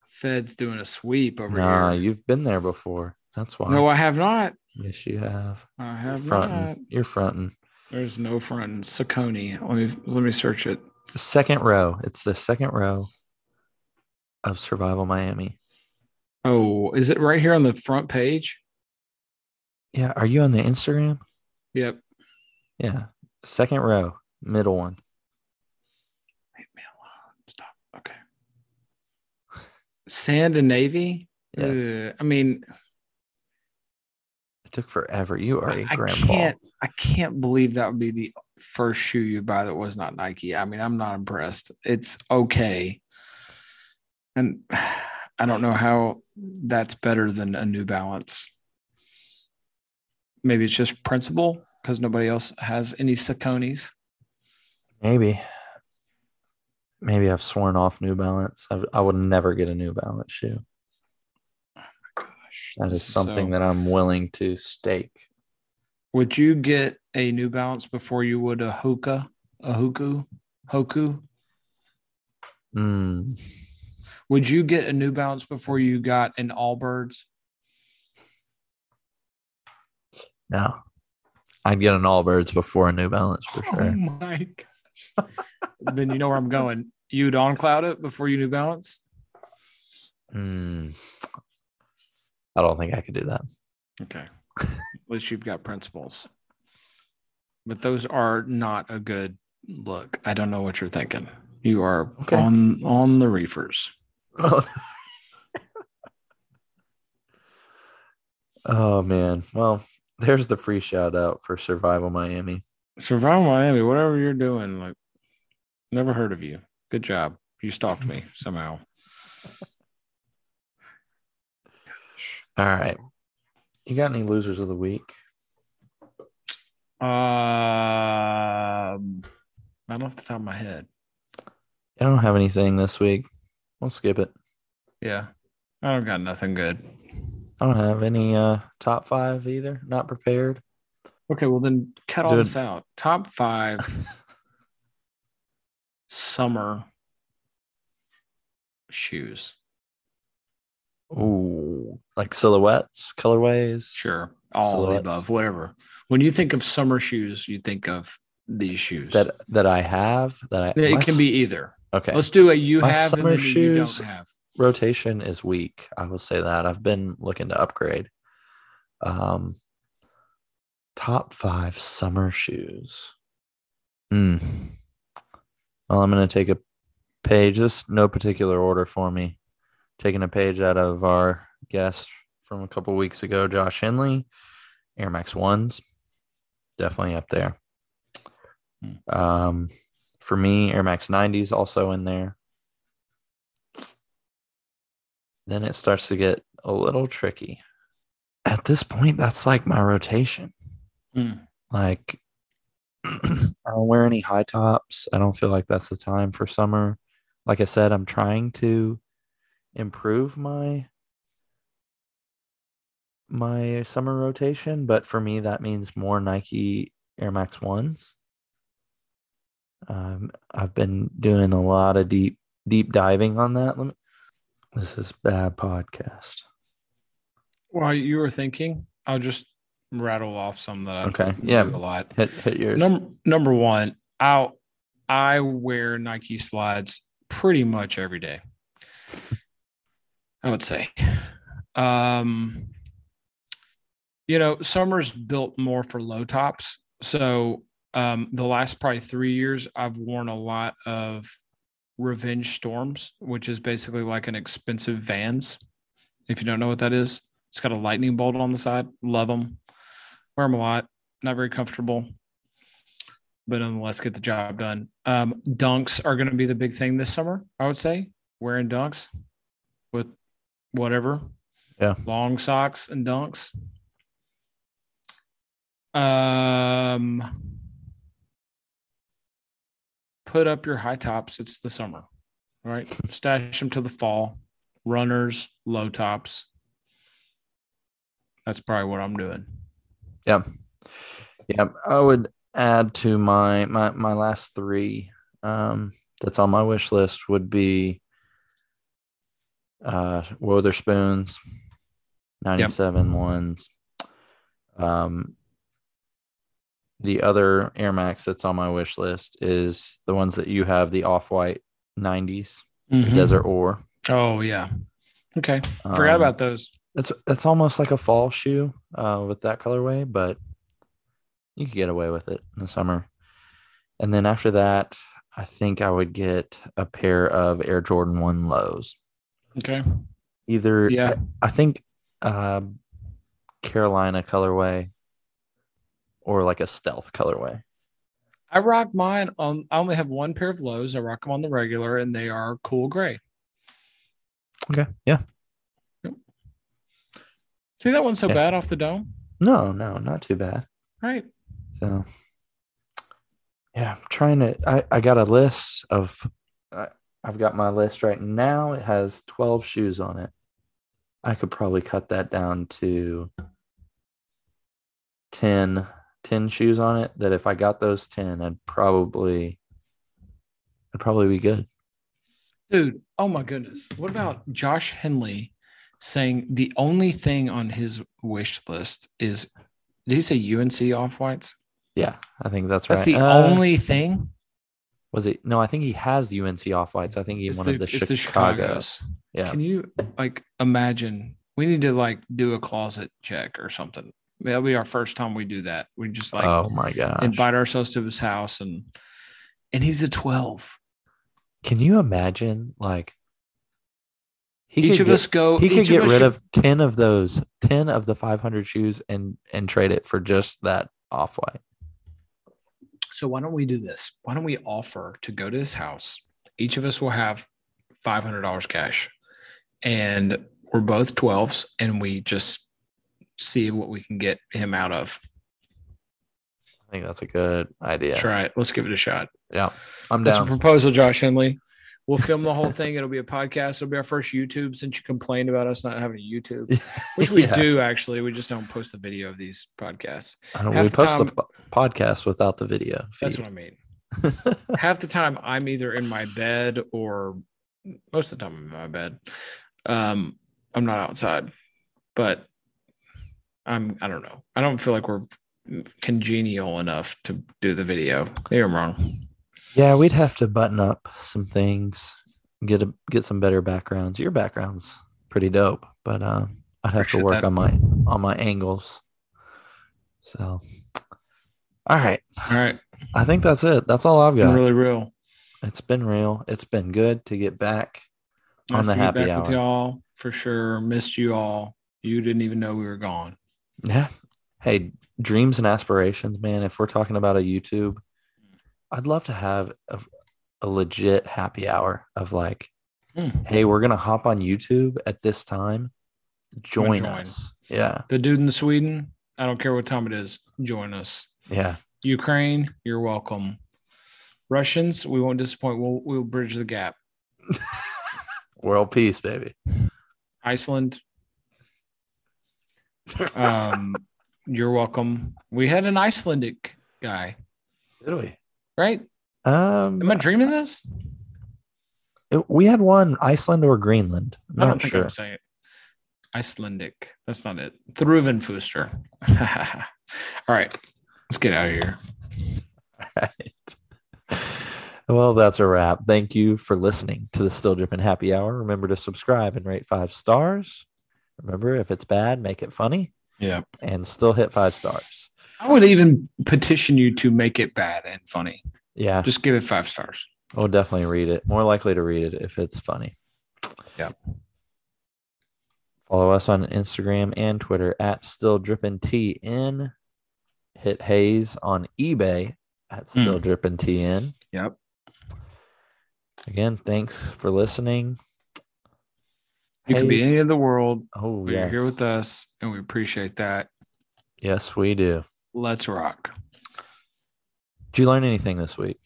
Speaker 3: Fed's doing a sweep over
Speaker 1: Nah,
Speaker 3: here.
Speaker 1: you've been there before. That's why.
Speaker 3: No, I have not.
Speaker 1: yes, you have.
Speaker 3: I
Speaker 1: You're
Speaker 3: have
Speaker 1: fronting.
Speaker 3: not.
Speaker 1: You're fronting.
Speaker 3: There's no front. Saucony. Let me let me search it.
Speaker 1: Second row. It's the second row of Survival Miami.
Speaker 3: Oh, is it right here on the front page?
Speaker 1: Yeah. Are you on the Instagram?
Speaker 3: Yep.
Speaker 1: Yeah. Second row, middle one.
Speaker 3: Leave me alone. Stop. Okay. Sand and navy.
Speaker 1: Yes.
Speaker 3: Ugh, I mean,
Speaker 1: took forever. You are a
Speaker 3: I
Speaker 1: grandpa.
Speaker 3: can't. I can't believe that would be the first shoe you buy that was not Nike. I mean, I'm not impressed. It's okay, and I don't know how that's better than a New Balance. Maybe it's just principle because nobody else has any Sauconys.
Speaker 1: Maybe. Maybe I've sworn off New Balance. I, I would never get a New Balance shoe. That is something
Speaker 3: so-
Speaker 1: that I'm willing to stake.
Speaker 3: Would you get a New Balance before you would a Hoka, a Hoku, Hoku?
Speaker 1: Mm,
Speaker 3: Would you get a New Balance before you got an Allbirds?
Speaker 1: no. I'd get an Allbirds before a New Balance for
Speaker 3: Oh
Speaker 1: sure.
Speaker 3: my gosh. then you know where I'm going. You'd on cloud it before you New Balance?
Speaker 1: Mm, I don't think I could do that.
Speaker 3: Okay. At least you've got principles. But those are not a good Look, I don't know what you're thinking. You are
Speaker 1: Okay.
Speaker 3: on on the reefers.
Speaker 1: oh man. Well, there's the free shout out for Survival Miami.
Speaker 3: Survival Miami, whatever you're doing, like never heard of you. Good job. You stalked me somehow.
Speaker 1: All right. You got any losers of the week?
Speaker 3: Um, not off the top of my head.
Speaker 1: I don't have anything this week. We'll skip it.
Speaker 3: Yeah, I don't got nothing good.
Speaker 1: I don't have any uh top five either. Not prepared.
Speaker 3: Okay, well then cut all
Speaker 1: Dude.
Speaker 3: this out. Top five summer shoes.
Speaker 1: Ooh, like silhouettes, colorways.
Speaker 3: Sure, all of the above, whatever. When you think of summer shoes, you think of these shoes.
Speaker 1: That that I have that I
Speaker 3: it
Speaker 1: my
Speaker 3: can be either.
Speaker 1: okay.
Speaker 3: Let's do a you
Speaker 1: My
Speaker 3: have and
Speaker 1: summer
Speaker 3: then a you
Speaker 1: shoes-
Speaker 3: don't have.
Speaker 1: rotation is weak. I will say that. I've been looking to upgrade. Um top five summer shoes. Hmm. Well, I'm gonna take a page. This no particular order for me. Taking a page out of our guest from a couple weeks ago, Josh Henley, Air Max ones. Definitely up there.
Speaker 3: Hmm.
Speaker 1: Um for me, Air Max 90s also in there then it starts to get a little tricky. At this point, that's like my rotation.
Speaker 3: Hmm.
Speaker 1: Like, I don't wear any high tops. I don't feel like that's the time for summer. Like I said, I'm trying to improve my my summer rotation, but for me that means more Nike Air Max ones. Um, I've been doing a lot of deep deep diving on that. Let me, this is bad podcast.
Speaker 3: While you were thinking, I'll just rattle off some that I
Speaker 1: Okay, yeah.
Speaker 3: a lot.
Speaker 1: Hit hit yours.
Speaker 3: Number number one, I I wear Nike slides pretty much every day. I would say. Um you know, summer's built more for low tops. So um the last probably three years I've worn a lot of Revenge Storms, which is basically like an expensive vans. If you don't know what that is, it's got a lightning bolt on the side. Love them. Wear them a lot. Not very comfortable but nonetheless get the job done. Um, dunks are going to be the big thing this summer, I would say. Wearing dunks with whatever.
Speaker 1: Yeah.
Speaker 3: Long socks and dunks. Um, put up your high tops. It's the summer, right? Stash them to the fall. Runners, low tops. That's probably what I'm doing.
Speaker 1: Yeah. Yeah. I would add to my my my last three um that's on my wish list would be uh Wotherspoons, 97 ones. Um the other Air Max that's on my wish list is the ones that you have, the off-white 90s, the
Speaker 3: Mhm.
Speaker 1: desert ore.
Speaker 3: Oh yeah. Okay. Forgot
Speaker 1: Um,
Speaker 3: about those.
Speaker 1: It's it's almost like a fall shoe uh, with that colorway, but you could get away with it in the summer. And then after that, I think I would get a pair of Air Jordan One lows.
Speaker 3: Okay.
Speaker 1: Either
Speaker 3: Yeah.
Speaker 1: I, I think uh, Carolina colorway or like a stealth colorway.
Speaker 3: I rock mine on I only have one pair of lows. I rock them on the regular and they are cool gray.
Speaker 1: Okay. Yeah. Yep.
Speaker 3: See that one's so
Speaker 1: Yeah.
Speaker 3: bad off the dome?
Speaker 1: No, no, not too bad.
Speaker 3: Right.
Speaker 1: So, yeah, I'm trying to. I, I got a list of. I, I've got my list right now. It has 12 shoes on it. I could probably cut that down to 10, 10 shoes on it. That if I got those 10, I'd probably. I'd probably be good.
Speaker 3: Dude, oh my goodness. What about Josh Henley saying the only thing on his wish list is did he say UNC off whites?
Speaker 1: Yeah, I think that's,
Speaker 3: That's
Speaker 1: right.
Speaker 3: That's the
Speaker 1: Uh,
Speaker 3: only thing.
Speaker 1: Was it? No, I think he has the UNC off whites. I think he
Speaker 3: It's
Speaker 1: wanted the,
Speaker 3: it's
Speaker 1: Chicago.
Speaker 3: Chicagos.
Speaker 1: Yeah.
Speaker 3: Can you like imagine? We need to like do a closet check or something. That'll be our first time we do that. We just like
Speaker 1: oh my god,
Speaker 3: invite ourselves to his house and and he's a 12.
Speaker 1: Can you imagine like he
Speaker 3: each
Speaker 1: could
Speaker 3: of
Speaker 1: get,
Speaker 3: us go.
Speaker 1: he could get rid
Speaker 3: should-
Speaker 1: of 10 of those 10 of the 500 shoes and and trade it for just that off white.
Speaker 3: So why don't we do this? Why don't we offer to go to his house? Each of us will have five hundred dollars cash, and we're both twelves, and we just see what we can get him out of.
Speaker 1: I think that's a good idea.
Speaker 3: Try it. Let's give it a shot.
Speaker 1: Yeah. I'm down.
Speaker 3: That's a proposal, Josh Henley. We'll film the whole thing. It'll be a podcast. It'll be our first YouTube since you complained about us not having a YouTube, which we
Speaker 1: Yeah.
Speaker 3: do actually. We just don't post the video of these podcasts.
Speaker 1: I don't- we
Speaker 3: the
Speaker 1: post the
Speaker 3: time-
Speaker 1: po- podcast without the video.
Speaker 3: That's what I mean. half the time I'm either in my bed or most of the time I'm in my bed. Um, I'm not outside, but I'm I don't know. I don't feel like we're congenial enough to do the video. Maybe I'm wrong.
Speaker 1: Yeah, we'd have to button up some things, get a get some better backgrounds. Your background's pretty dope, but um, I'd have to work
Speaker 3: that.
Speaker 1: on my on my angles. So, all right,
Speaker 3: All right.
Speaker 1: I think that's it. That's all I've got.
Speaker 3: Really real.
Speaker 1: It's been real. It's been good to get back on the happy
Speaker 3: back with
Speaker 1: hour.
Speaker 3: y'all for sure. Missed you all. You didn't even know we were gone.
Speaker 1: Yeah. Hey, dreams and aspirations, man. If we're talking about a YouTube, I'd love to have a, a legit happy hour of like,
Speaker 3: Hmm.
Speaker 1: hey, we're gonna hop on YouTube at this time. Join,
Speaker 3: join.
Speaker 1: us. Yeah.
Speaker 3: The dude in Sweden, I don't care what time it is. Join us.
Speaker 1: Yeah.
Speaker 3: Ukraine, you're welcome. Russians, we won't disappoint. We'll we'll bridge the gap.
Speaker 1: World peace, baby.
Speaker 3: Iceland, um, you're welcome. We had an Icelandic guy,
Speaker 1: Did we?
Speaker 3: Right?
Speaker 1: Um
Speaker 3: Am I dreaming this?
Speaker 1: it- we had one Iceland or Greenland. I'm
Speaker 3: I don't think
Speaker 1: sure.
Speaker 3: I'm saying it. Icelandic. That's not it. Thruvenfuster. All right, let's get out of here.
Speaker 1: right. Well, that's a wrap. Thank you for listening to the Still Dripping Happy Hour. Remember to subscribe and rate five stars. Remember, if it's bad, make it funny
Speaker 3: Yeah,
Speaker 1: and still hit five stars.
Speaker 3: I would even petition you to make it bad and funny.
Speaker 1: Yeah,
Speaker 3: Just give it five stars.
Speaker 1: we'll definitely read it. More likely to read it if it's funny.
Speaker 3: Yeah.
Speaker 1: Follow us on Instagram and Twitter at Still Dripping TN. Hit Hayes on eBay at Still mm. Dripping TN.
Speaker 3: Yep.
Speaker 1: Again, thanks for listening.
Speaker 3: You can be any of the world.
Speaker 1: Oh, yes.
Speaker 3: You're here with us, and we appreciate that.
Speaker 1: Yes, we do.
Speaker 3: Let's rock.
Speaker 1: Did you learn anything this week?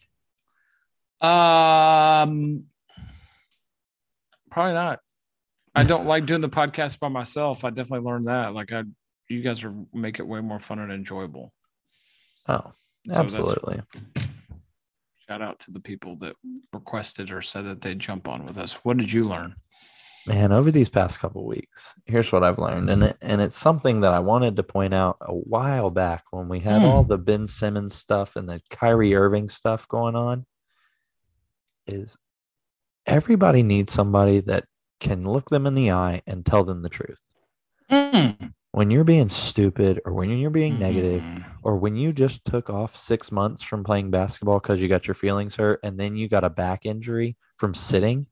Speaker 3: Um, probably not. I don't like doing the podcast by myself. I definitely learned that. Like I, you guys are make it way more fun and enjoyable.
Speaker 1: Oh,
Speaker 3: that's-
Speaker 1: absolutely.
Speaker 3: Shout out to the people that requested or said that they'd jump on with us. What did you learn?
Speaker 1: Man, over these past couple weeks, here's what I've learned, and it, and it's something that I wanted to point out a while back when we had
Speaker 3: Hmm.
Speaker 1: all the Ben Simmons stuff and the Kyrie Irving stuff going on. Is everybody needs somebody that can look them in the eye and tell them the truth. When you're being stupid, or when you're being negative,
Speaker 3: Mm.
Speaker 1: or when you just took off six months from playing basketball because you got your feelings hurt and then you got a back injury from sitting,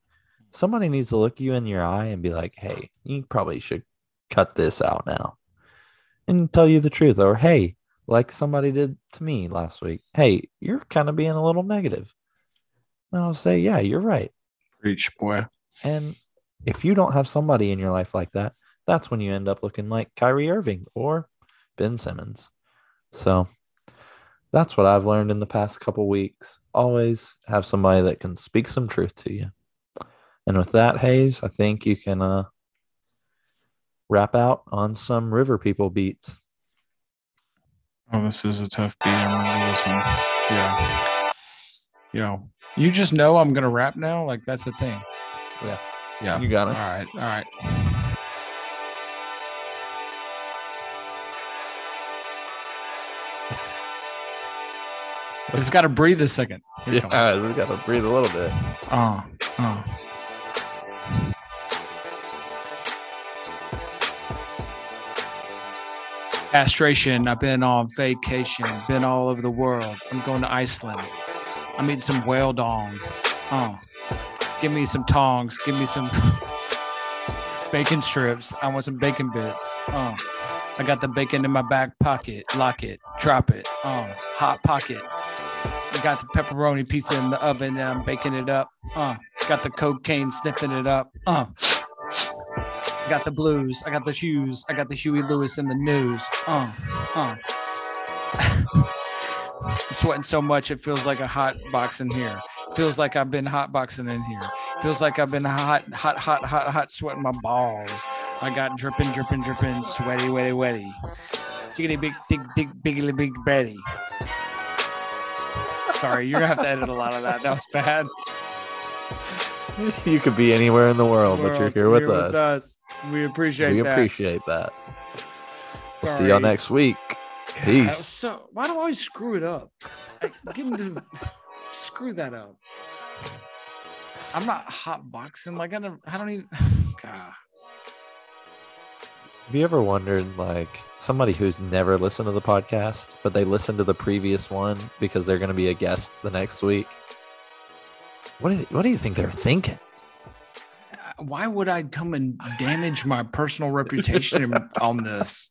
Speaker 1: somebody needs to look you in your eye and be like, hey, you probably should cut this out now and tell you the truth. Or, hey, like somebody did to me last week, hey, you're kind of being a little negative. And I'll say, yeah, you're right.
Speaker 3: Preach, boy.
Speaker 1: And if you don't have somebody in your life like that, that's when you end up looking like Kyrie Irving or Ben Simmons. So that's what I've learned in the past couple weeks. Always have somebody that can speak some truth to you. And with that, Hayes, I think you can uh, wrap out on some River People beats.
Speaker 3: Oh, this is a tough beat. I remember this one. Yeah. Yo, you just know I'm gonna rap now. Like that's the thing.
Speaker 1: Yeah.
Speaker 3: Yeah.
Speaker 1: You got it.
Speaker 3: All right. All right. It's got to breathe a second. Here it comes.
Speaker 1: Yeah, got to breathe a little bit.
Speaker 3: Uh, uh. Castration. I've been on vacation, been all over the world. I'm going to Iceland. I'm eating some whale dong. Oh, give me some tongs. Give me some bacon strips. I want some bacon bits. Oh, I got the bacon in my back pocket. Lock it, drop it. Oh, hot pocket. I got the pepperoni pizza in the oven and I'm baking it up. Uh, got the cocaine sniffing it up. Uh, I got the blues. I got the shoes. I got the Huey Lewis in the news. Uh, uh. I'm sweating so much it feels like a hot box in here. Feels like I've been hot boxing in here. Feels like I've been hot, hot, hot, hot, hot, sweating my balls. I got dripping, dripping, dripping, sweaty, wetty, wetty. Jiggity big, big, big, biggly, big Betty. Sorry, you're gonna have to edit a lot of that. That was bad.
Speaker 1: you could be anywhere in the world, but you're here with us.
Speaker 3: We appreciate that.
Speaker 1: We
Speaker 3: that.
Speaker 1: appreciate that. We'll see y'all next week. Peace.
Speaker 3: So why do I always screw it up? I into screw that up. I'm not hot boxing. Like I don't. I don't even. God.
Speaker 1: Have you ever wondered, like, somebody who's never listened to the podcast, but they listened to the previous one because they're going to be a guest the next week? What do you, what do you think they're thinking?
Speaker 3: Uh, why would I come and damage my personal reputation on this?